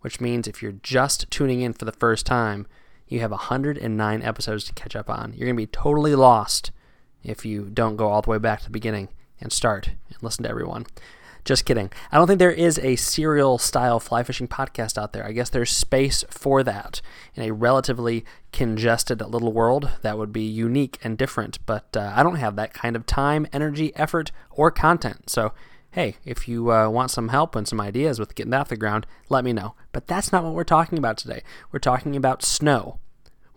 which means if you're just tuning in for the first time, you have 109 episodes to catch up on. You're going to be totally lost if you don't go all the way back to the beginning and start and listen to everyone. Just kidding. I don't think there is a serial style fly fishing podcast out there. I guess there's space for that in a relatively congested little world that would be unique and different, but uh, I don't have that kind of time, energy, effort, or content. So hey, if you uh, want some help and some ideas with getting that off the ground, let me know. But that's not what we're talking about today. We're talking about snow.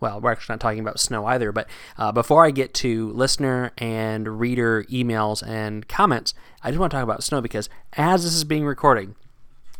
Well, we're actually not talking about snow either, but uh, before I get to listener and reader emails and comments, I just want to talk about snow because as this is being recorded,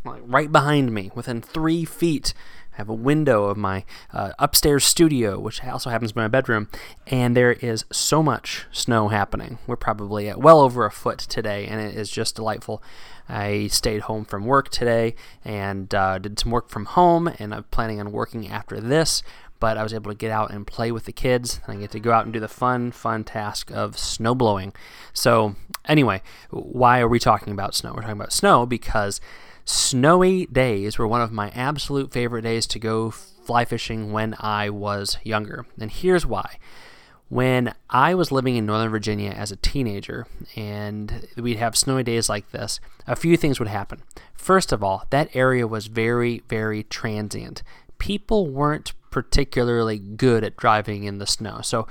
like right behind me, within three feet I have a window of my uh, upstairs studio, which also happens to be my bedroom, and there is so much snow happening. We're probably at well over a foot today, and it is just delightful. I stayed home from work today and uh, did some work from home, and I'm planning on working after this. But I was able to get out and play with the kids, and I get to go out and do the fun, fun task of snow blowing. So, anyway, why are we talking about snow? We're talking about snow because Snowy days were one of my absolute favorite days to go fly fishing when I was younger. And here's why. When I was living in Northern Virginia as a teenager and we'd have snowy days like this, a few things would happen. First of all, that area was very, very transient. People weren't particularly good at driving in the snow. So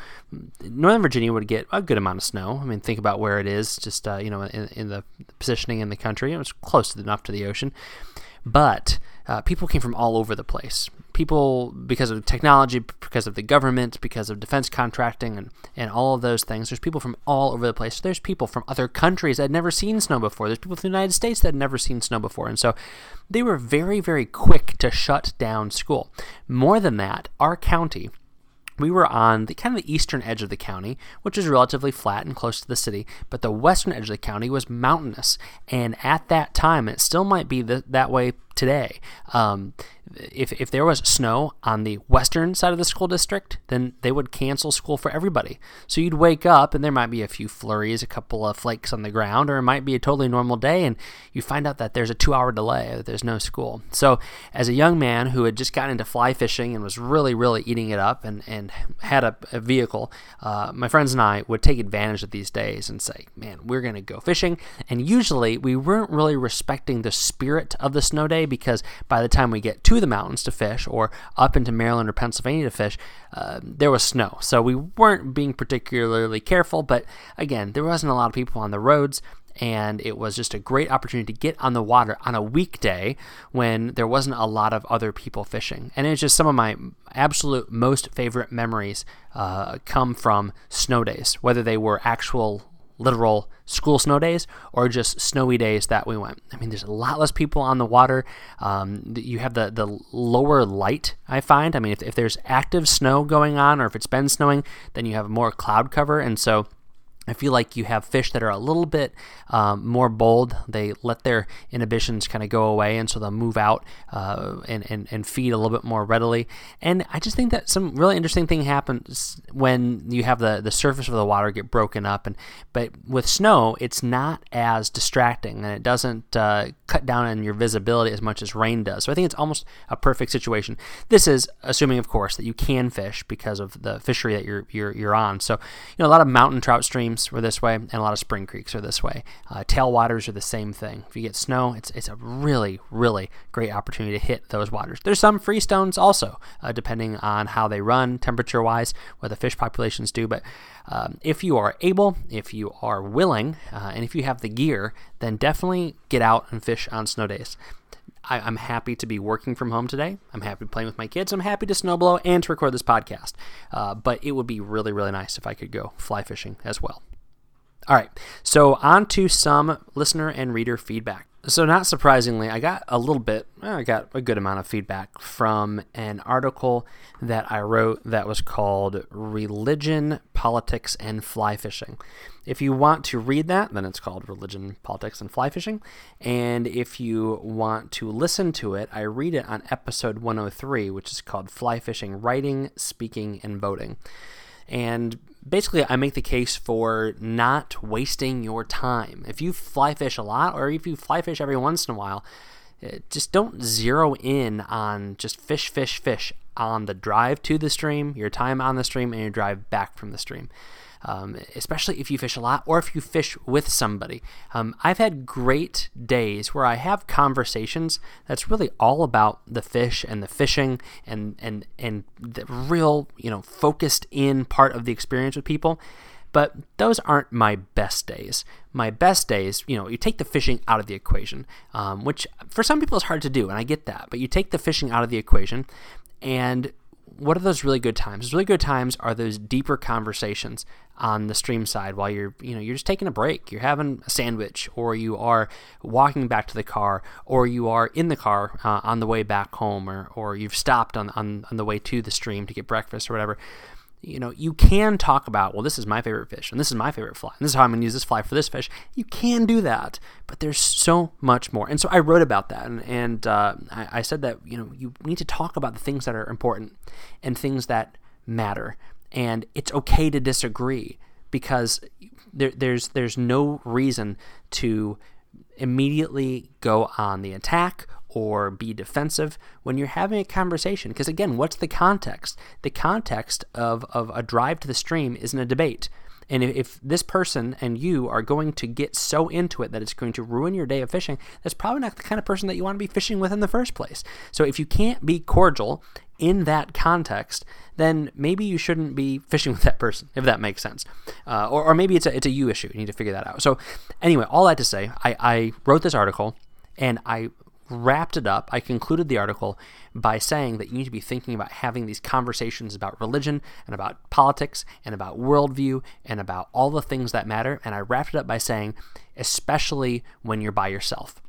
Northern Virginia would get a good amount of snow. I mean, think about where it is, just uh, you know, in, in, the positioning in the country. It was close enough to the ocean, but uh, people came from all over the place people, because of technology, because of the government, because of defense contracting, and, and all of those things, there's people from all over the place. There's people from other countries that had never seen snow before. There's people from the United States that had never seen snow before. And so they were very, very quick to shut down school. More than that, our county we were on the kind of the eastern edge of the county, which is relatively flat and close to the city, but the western edge of the county was mountainous. And at that time, it still might be the, that way today. Um, if, if there was snow on the western side of the school district, then they would cancel school for everybody. So you'd wake up and there might be a few flurries, a couple of flakes on the ground, or it might be a totally normal day and you find out that there's a two hour delay, that there's no school. So as a young man who had just gotten into fly fishing and was really, really eating it up and, and had a, a vehicle, uh, my friends and I would take advantage of these days and say, man, we're going to go fishing. And usually we weren't really respecting the spirit of the snow day because by the time we get to the mountains to fish or up into Maryland or Pennsylvania to fish, uh, there was snow. So we weren't being particularly careful, but again, there wasn't a lot of people on the roads. and it was just a great opportunity to get on the water on a weekday when there wasn't a lot of other people fishing. And it's just some of my absolute most favorite memories uh, come from snow days, whether they were actual literal school snow days or just snowy days that we went. I mean, there's a lot less people on the water. Um, you have the, the lower light, I find. I mean, if, if there's active snow going on or if it's been snowing, then you have more cloud cover. And so I feel like you have fish that are a little bit um, more bold. They let their inhibitions kind of go away, and so they'll move out uh, and, and, and feed a little bit more readily. And I just think that some really interesting thing happens when you have the, the surface of the water get broken up. And But with snow, it's not as distracting, and it doesn't uh, cut down on your visibility as much as rain does. So I think it's almost a perfect situation. This is assuming, of course, that you can fish because of the fishery that you're, you're, you're on. So, you know, a lot of mountain trout streams streams are this way, and a lot of spring creeks are this way. Uh, tailwaters are the same thing. If you get snow, it's it's a really really great opportunity to hit those waters. There's some freestones also, uh, depending on how they run temperature wise, what the fish populations do. But um, if you are able, if you are willing, uh, and if you have the gear, then definitely get out and fish on snow days. I, am happy to be working from home today. I'm happy playing with my kids. I'm happy to snowblow and to record this podcast. Uh, but it would be really, really nice if I could go fly fishing as well. All right, so on to some listener and reader feedback. So, not surprisingly, I got a little bit, eh, I got a good amount of feedback from an article that I wrote that was called Religion, Politics, and Fly Fishing. If you want to read that, then it's called Religion, Politics, and Fly Fishing. And if you want to listen to it, I read it on episode 103, which is called Fly Fishing Writing, Speaking, and Voting. And basically, I make the case for not wasting your time. If you fly fish a lot, or if you fly fish every once in a while, eh, just don't zero in on just fish, fish, fish on the drive to the stream, your time on the stream, and your drive back from the stream um, especially if you fish a lot or if you fish with somebody. Um, I've had great days where I have conversations that's really all about the fish and the fishing and and and the real you know focused in part of the experience with people. But those aren't my best days. My best days, you know, you take the fishing out of the equation, um, which for some people is hard to do, and I get that. But you take the fishing out of the equation, and what are those really good times? Those really good times are those deeper conversations on the stream side while you're you know you're just taking a break. You're having a sandwich or you are walking back to the car or you are in the car uh, on the way back home or or you've stopped on, on on the way to the stream to get breakfast or whatever you know you can talk about well this is my favorite fish and this is my favorite fly and this is how i'm going to use this fly for this fish. You can do that but there's so much more. And so i wrote about that and, and uh, I, I said that you know you need to talk about the things that are important and things that matter and it's okay to disagree because there, there's there's no reason to immediately go on the attack or be defensive when you're having a conversation. Because again, what's the context? The context of, of a drive to the stream isn't a debate. And if, this person and you are going to get so into it that it's going to ruin your day of fishing, that's probably not the kind of person that you want to be fishing with in the first place. So if you can't be cordial in that context, then maybe you shouldn't be fishing with that person, if that makes sense. Uh, or, or maybe it's a, it's a you issue. You need to figure that out. So, anyway, all that to say, I, I wrote this article and I wrapped it up, I concluded the article by saying that you need to be thinking about having these conversations about religion and about politics and about worldview and about all the things that matter. And I wrapped it up by saying, especially when you're by yourself.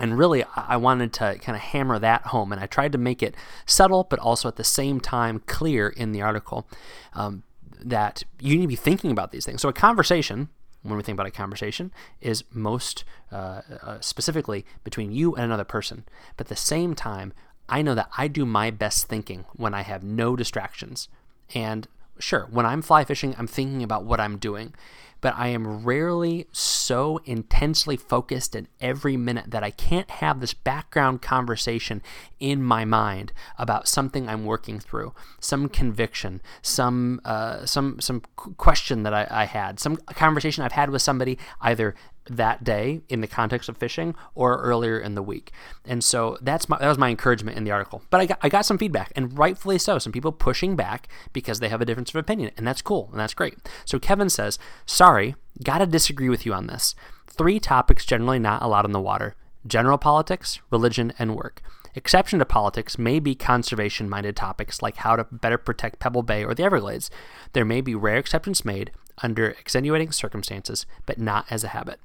And really, I wanted to kind of hammer that home. And I tried to make it subtle, but also at the same time clear in the article um, that you need to be thinking about these things. So, a conversation when we think about a conversation is most uh, uh, specifically between you and another person. But at the same time, I know that I do my best thinking when I have no distractions. And sure, when I'm fly fishing, I'm thinking about what I'm doing but I am rarely so intensely focused in every minute that I can't have this background conversation in my mind about something I'm working through, some conviction, some uh, some some question that I, I had, some conversation I've had with somebody either that day in the context of fishing or earlier in the week. And so that's my, that was my encouragement in the article. But I got, I got some feedback, and rightfully so. Some people pushing back because they have a difference of opinion, and that's cool and that's great. So Kevin says, Sorry, gotta disagree with you on this. three topics generally not allowed in the water general politics, religion, and work. Exception to politics may be conservation minded topics like how to better protect Pebble Bay or the Everglades. There may be rare exceptions made under extenuating circumstances, but not as a habit.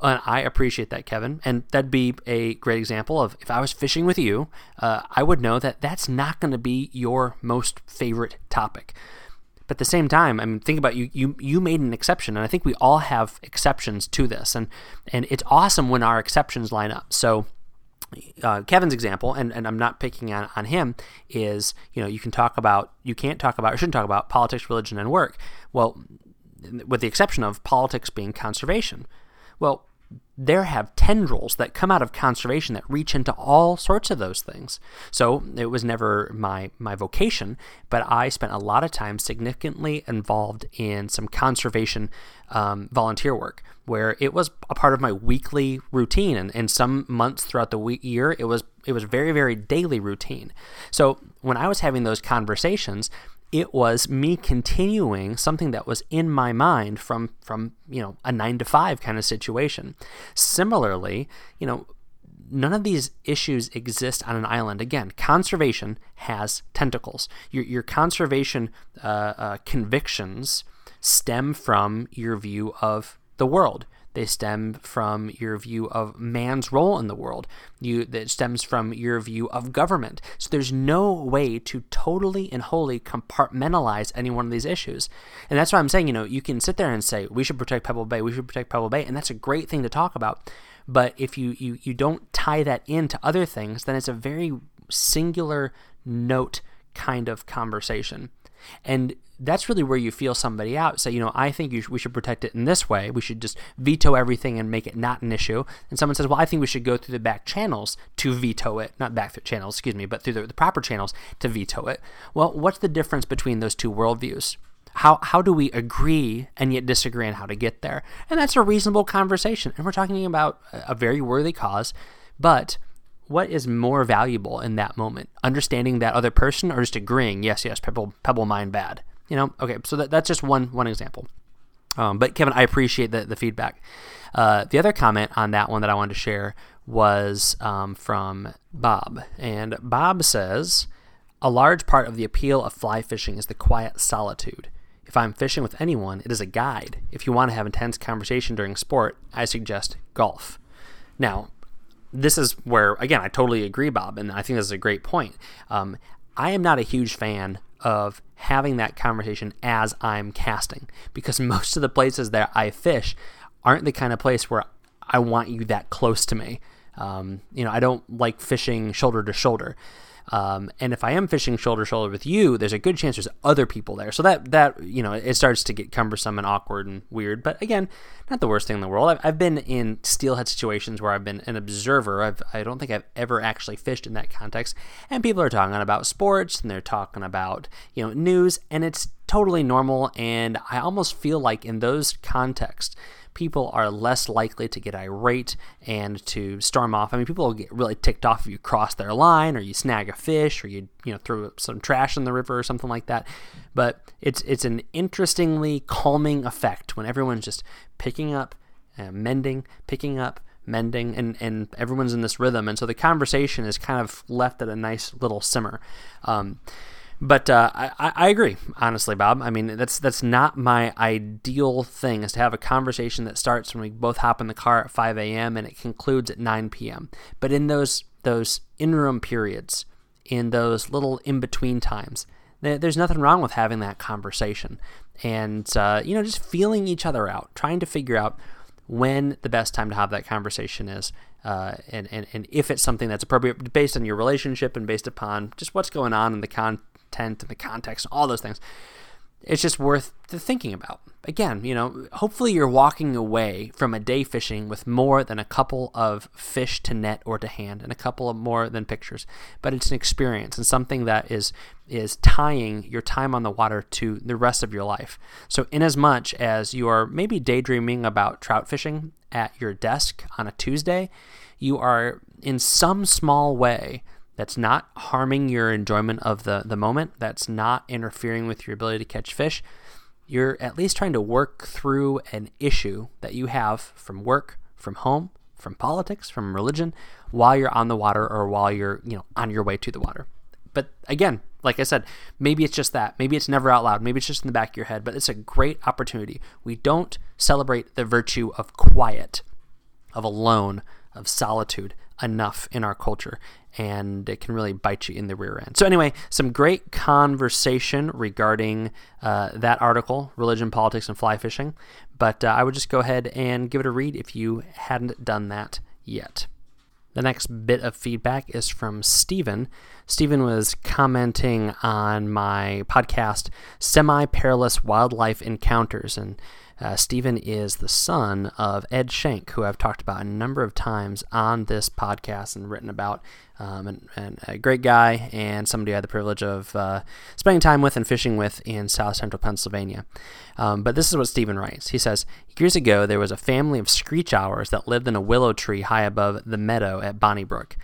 And I appreciate that, Kevin. And that'd be a great example of if I was fishing with you, uh, I would know that that's not going to be your most favorite topic. But at the same time, I mean, think about you. You you made an exception, and I think we all have exceptions to this, and and it's awesome when our exceptions line up. So. Uh, Kevin's example, and, and I'm not picking on, on him, is you know you can talk about you can't talk about or shouldn't talk about politics, religion, and work. Well, with the exception of politics being conservation. Well, there have tendrils that come out of conservation that reach into all sorts of those things. So it was never my my vocation, but I spent a lot of time significantly involved in some conservation um, volunteer work, where it was a part of my weekly routine, and, and some months throughout the week, year it was it was very very daily routine. So when I was having those conversations, it was me continuing something that was in my mind from from you know a 9 to 5 kind of situation. Similarly you know none of these issues exist on an island. Again conservation has tentacles. Your, your conservation uh, uh, convictions stem from your view of the world they stem from your view of man's role in the world. You that stems from your view of government. So there's no way to totally and wholly compartmentalize any one of these issues. And that's why I'm saying, you know, you can sit there and say, we should protect Pebble Bay, we should protect Pebble Bay, and that's a great thing to talk about. But if you, you, you don't tie that into other things, then it's a very singular note kind of conversation. And that's really where you feel somebody out. Say, you know, I think sh- we should protect it in this way. We should just veto everything and make it not an issue. And someone says, well, I think we should go through the back channels to veto it. Not back through channels, excuse me, but through the, the proper channels to veto it. Well, what's the difference between those two worldviews? How, how do we agree and yet disagree on how to get there? And that's a reasonable conversation. And we're talking about a very worthy cause, but what is more valuable in that moment? Understanding that other person or just agreeing, yes, yes, Pebble, Pebble Mine bad? You know, okay, so that, that's just one one example. Um, but Kevin, I appreciate the, the feedback. Uh, the other comment on that one that I wanted to share was um, from Bob. And Bob says, A large part of the appeal of fly fishing is the quiet solitude. If I'm fishing with anyone, it is a guide. If you want to have intense conversation during sport, I suggest golf. Now, this is where, again, I totally agree, Bob, and I think this is a great point. Um, I am not a huge fan of having that conversation as I'm casting because most of the places that I fish aren't the kind of place where I want you that close to me. Um, you know, I don't like fishing shoulder to shoulder. Um, and if I am fishing shoulder to shoulder with you, there's a good chance there's other people there. So that that you know it starts to get cumbersome and awkward and weird. But again, not the worst thing in the world. I've, I've been in steelhead situations where I've been an observer. I've I don't think I've ever actually fished in that context. And people are talking about sports and they're talking about you know news, and it's totally normal. And I almost feel like in those contexts people are less likely to get irate and to storm off. I mean, people will get really ticked off if you cross their line or you snag a fish or you you know throw some trash in the river or something like that. But it's it's an interestingly calming effect when everyone's just picking up, uh, mending, picking up, mending and, and everyone's in this rhythm and so the conversation is kind of left at a nice little simmer um, but uh, I, I agree, honestly, Bob. I mean, that's that's not my ideal thing is to have a conversation that starts when we both hop in the car at 5 a.m. and it concludes at 9 p.m. But in those those interim periods, in those little in between times, there's nothing wrong with having that conversation and uh, you know just feeling each other out, trying to figure out when the best time to have that conversation is. Uh, and, and, and if it's something that's appropriate based on your relationship and based upon just what's going on in the con intent and the context and all those things. It's just worth thinking about. Again, you know, hopefully you're walking away from a day fishing with more than a couple of fish to net or to hand and a couple of more than pictures. But it's an experience and something that is is tying your time on the water to the rest of your life. So in as much as you are maybe daydreaming about trout fishing at your desk on a Tuesday, you are in some small way that's not harming your enjoyment of the, the moment, that's not interfering with your ability to catch fish, you're at least trying to work through an issue that you have from work, from home, from politics, from religion, while you're on the water or while you're, you know, on your way to the water. But again, like I said, maybe it's just that. Maybe it's never out loud. Maybe it's just in the back of your head, but it's a great opportunity. We don't celebrate the virtue of quiet, of alone, of solitude enough in our culture and it can really bite you in the rear end. So, anyway, some great conversation regarding uh, that article, Religion, Politics, and Fly Fishing. But uh, I would just go ahead and give it a read if you hadn't done that yet. The next bit of feedback is from Stephen. Stephen was commenting on my podcast, Semi Perilous Wildlife Encounters. And uh, Stephen is the son of Ed Shenk, who I've talked about a number of times on this podcast and written about. Um, and, and, a great guy and somebody I had the privilege of uh, spending time with and fishing with in south central Pennsylvania. Um, but this is what Stephen writes. He says, Years ago, there was a family of screech owls that lived in a willow tree high above the meadow at Bonnybrook.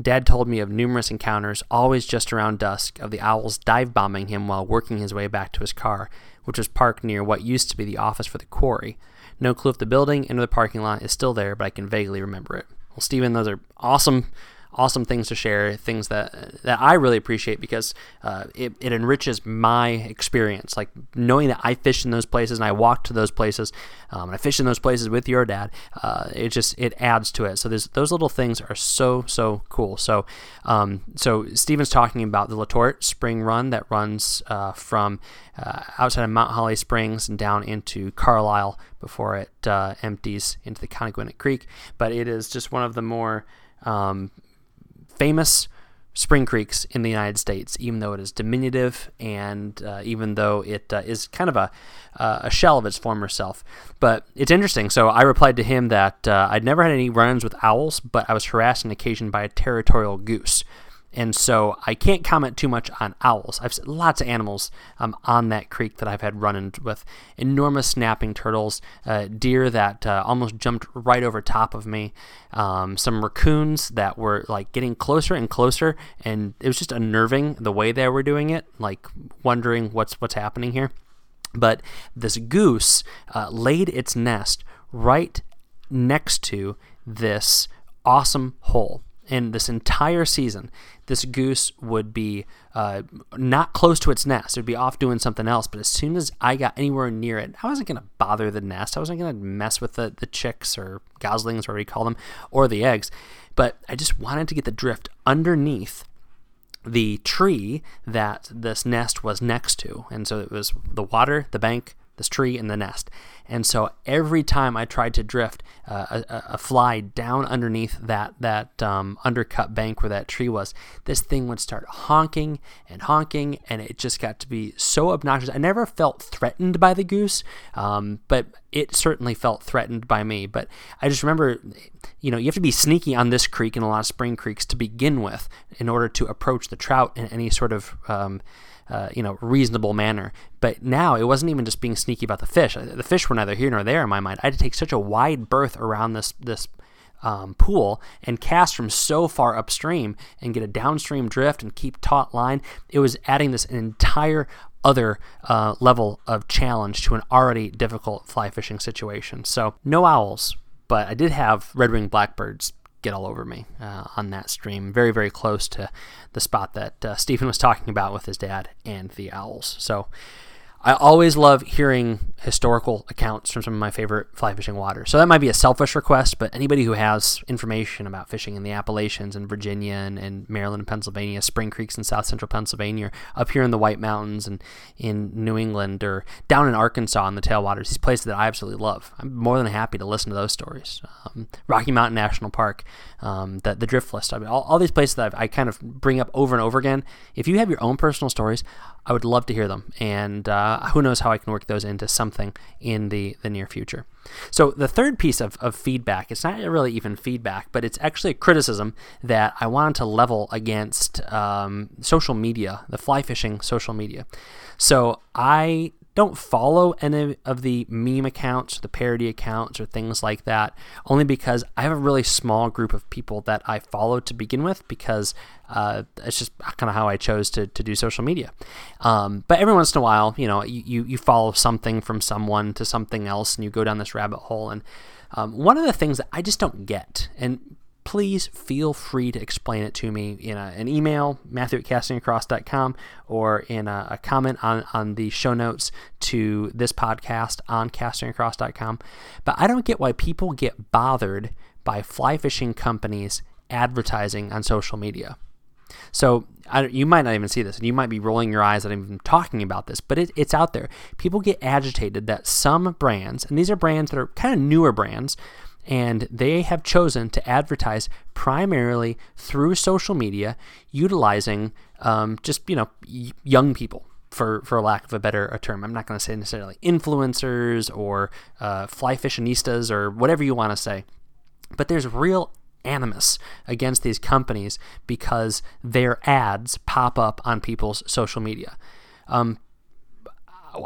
Dad told me of numerous encounters, always just around dusk, of the owls dive bombing him while working his way back to his car, which was parked near what used to be the office for the quarry. No clue if the building into the parking lot is still there, but I can vaguely remember it. Well, Stephen, those are awesome awesome things to share, things that that I really appreciate because uh, it, it enriches my experience. Like knowing that I fished in those places and I walked to those places, um, and I fished in those places with your dad. Uh, it just it adds to it. So those little things are so so cool. So um, so Stephen's talking about the Letort Spring Run that runs uh, from uh, outside of Mount Holly Springs and down into Carlisle before it uh, empties into the Conodoguinet Creek. But it is just one of the more um, famous spring creeks in the United States, even though it is diminutive and uh, even though it uh, is kind of a, uh, a shell of its former self. But it's interesting. So I replied to him that uh, I'd never had any run ins with owls, but I was harassed on occasion by a territorial goose. And so I can't comment too much on owls. I've seen lots of animals um, on that creek that I've had run with enormous snapping turtles, uh, deer that uh, almost jumped right over top of me, um, some raccoons that were like getting closer and closer, and it was just unnerving the way they were doing it, like wondering what's what's happening here. But this goose uh, laid its nest right next to this awesome hole in this entire season, this goose would be uh, not close to its nest. It would be off doing something else. But as soon as I got anywhere near it, I wasn't going to bother the nest. I wasn't going to mess with the, the chicks or goslings, or what you call them, or the eggs. But I just wanted to get the drift underneath the tree that this nest was next to. And so it was the water, the bank, this tree, and the nest. And so every time I tried to drift uh, a, a, fly down underneath that that um, undercut bank where that tree was, this thing would start honking and honking, and it just got to be so obnoxious. I never felt threatened by the goose, um, but it certainly felt threatened by me. But I just remember, you know, you have to be sneaky on this creek and a lot of spring creeks to begin with in order to approach the trout in any sort of um, uh, you know, reasonable manner. But now it wasn't even just being sneaky about the fish. The fish were neither here nor there in my mind. I had to take such a wide berth around this this um, pool and cast from so far upstream and get a downstream drift and keep taut line. It was adding this entire other uh, level of challenge to an already difficult fly fishing situation. So no owls, but I did have red winged blackbirds get all over me uh, on that stream. Very, very close to the spot that uh, Stephen was talking about with his dad and the owls. So I always love hearing historical accounts from some of my favorite fly fishing waters. So that might be a selfish request, but anybody who has information about fishing in the Appalachians and Virginia and, and Maryland and Pennsylvania, Spring Creeks in south central Pennsylvania, up here in the White Mountains and in New England, or down in Arkansas in the tailwaters, these places that I absolutely love. I'm more than happy to listen to those stories. Um, Rocky Mountain National Park, um, the, the Driftless, I mean, all, all these places that I've, I kind of bring up over and over again. If you have your own personal stories, I would love to hear them. And uh, who knows how I can work those into something in the, the near future. So, the third piece of, of feedback, it's not really even feedback, but it's actually a criticism that I wanted to level against um, social media, the fly fishing social media. So, I don't follow any of the meme accounts, the parody accounts, or things like that, only because I have a really small group of people that I follow to begin with because uh, it's just kind of how I chose to, to do social media. Um, but every once in a while, you know, you, you follow something from someone to something else and you go down this rabbit hole. And um, one of the things that I just don't get, and please feel free to explain it to me in a, an email, matthew at castingacross.com, or in a, a, comment on, on the show notes to this podcast on castingacross.com. But I don't get why people get bothered by fly fishing companies advertising on social media. So I, you might not even see this, and you might be rolling your eyes at even talking about this, but it, it's out there. People get agitated that some brands, and these are brands that are kind of newer brands, and they have chosen to advertise primarily through social media, utilizing um, just you know y- young people. For, for lack of a better a term, I'm not going to say necessarily influencers or uh, fly fashionistas or whatever you want to say, but there's real animus against these companies because their ads pop up on people's social media. Um,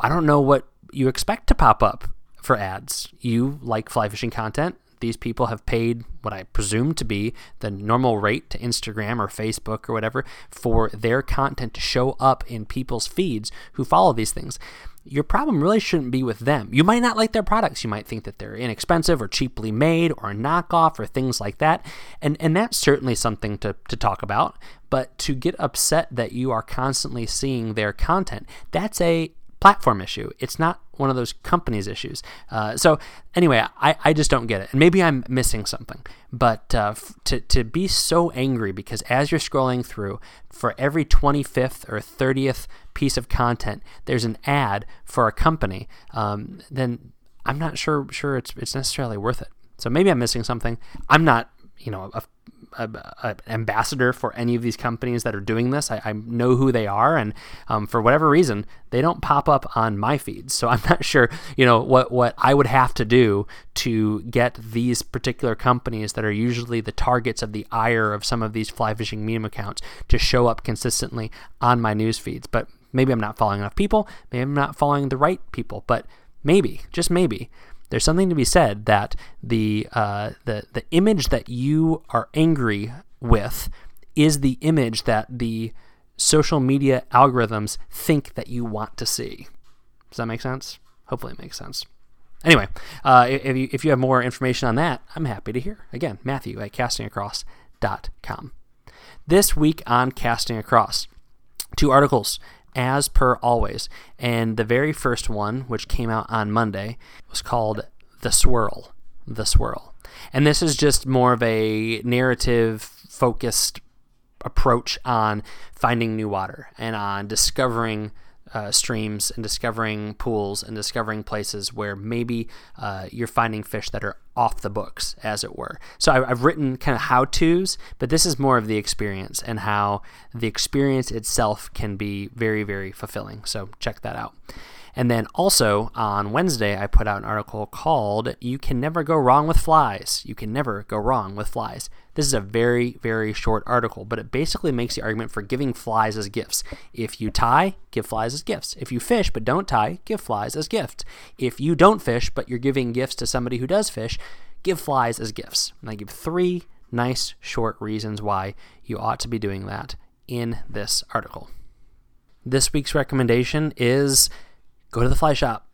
I don't know what you expect to pop up for ads. You like fly fishing content these people have paid what I presume to be the normal rate to Instagram or Facebook or whatever for their content to show up in people's feeds who follow these things. Your problem really shouldn't be with them. You might not like their products. You might think that they're inexpensive or cheaply made or knockoff or things like that. And and that's certainly something to, to talk about. But to get upset that you are constantly seeing their content, that's a platform issue. It's not one of those companies' issues. Uh, so anyway, I, I just don't get it. And maybe I'm missing something. But uh, f- to, to be so angry because as you're scrolling through, for every 25th or 30th piece of content, there's an ad for a company, um, then I'm not sure sure it's it's necessarily worth it. So maybe I'm missing something. I'm not you know a an ambassador for any of these companies that are doing this. I, I know who they are, and um, for whatever reason, they don't pop up on my feeds. So I'm not sure, you know, what what I would have to do to get these particular companies that are usually the targets of the ire of some of these fly fishing meme accounts to show up consistently on my news feeds. But maybe I'm not following enough people. Maybe I'm not following the right people. But maybe, just maybe, there's something to be said that the uh, the the image that you are angry with is the image that the social media algorithms think that you want to see. Does that make sense? Hopefully, it makes sense. Anyway, uh, if, you, if you have more information on that, I'm happy to hear. Again, Matthew at castingacross.com. This week on Casting Across, two articles as per always. And the very first one, which came out on Monday, was called The Swirl. The Swirl. And this is just more of a narrative focused approach on finding new water and on discovering uh, streams and discovering pools and discovering places where maybe uh, you're finding fish that are off the books, as it were. So I, I've written kind of how to's, but this is more of the experience and how the experience itself can be very, very fulfilling. So check that out. And then also on Wednesday, I put out an article called You Can Never Go Wrong with Flies. You Can Never Go Wrong with Flies. This is a very, very short article, but it basically makes the argument for giving flies as gifts. If you tie, give flies as gifts. If you fish but don't tie, give flies as gifts. If you don't fish but you're giving gifts to somebody who does fish, give flies as gifts. And I give three nice short reasons why you ought to be doing that in this article. This week's recommendation is go to the fly shop.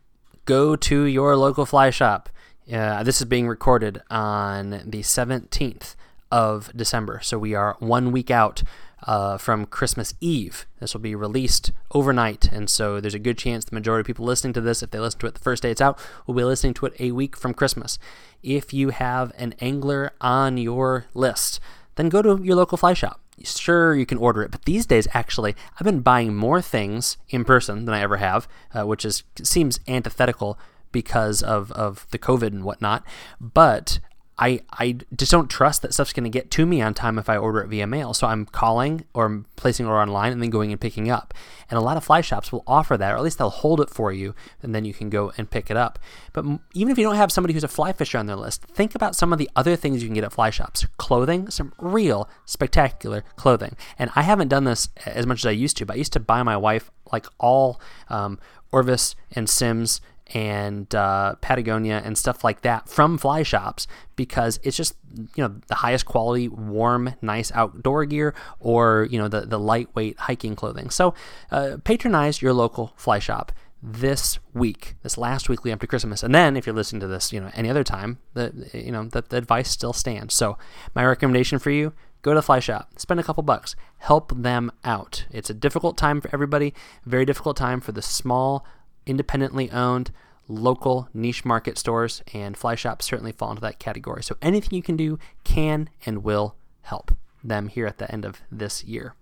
Go to your local fly shop. Uh, this is being recorded on the 17th of December. So we are one week out uh, from Christmas Eve. This will be released overnight, and so there's a good chance the majority of people listening to this, if they listen to it the first day it's out, will be listening to it a week from Christmas. If you have an angler on your list, then go to your local fly shop sure you can order it but these days actually i've been buying more things in person than i ever have uh, which is seems antithetical because of, of the covid and whatnot but I, I just don't trust that stuff's going to get to me on time if I order it via mail. So I'm calling or I'm placing order online and then going and picking up. And a lot of fly shops will offer that, or at least they'll hold it for you, and then you can go and pick it up. But even if you don't have somebody who's a fly fisher on their list, think about some of the other things you can get at fly shops. Clothing, some real spectacular clothing. And I haven't done this as much as I used to, but I used to buy my wife like all um, Orvis and Simms and uh, Patagonia and stuff like that from fly shops because it's just you know the highest quality, warm, nice outdoor gear or you know the the lightweight hiking clothing. So uh, patronize your local fly shop this week, this last week leading up to Christmas, and then if you're listening to this, you know any other time, the you know the, the advice still stands. So my recommendation for you. Go to the fly shop, spend a couple bucks, help them out. It's a difficult time for everybody, very difficult time for the small independently owned local niche market stores, and fly shops certainly fall into that category. So anything you can do can and will help them here at the end of this year.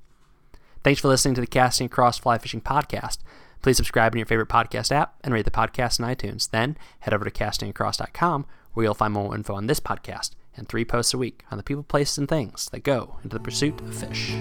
Thanks for listening to the Casting Across Fly Fishing Podcast. Please subscribe in your favorite podcast app and rate the podcast in iTunes. Then head over to castingacross.com where you'll find more info on this podcast and three posts a week on the people, places, and things that go into the pursuit of fish.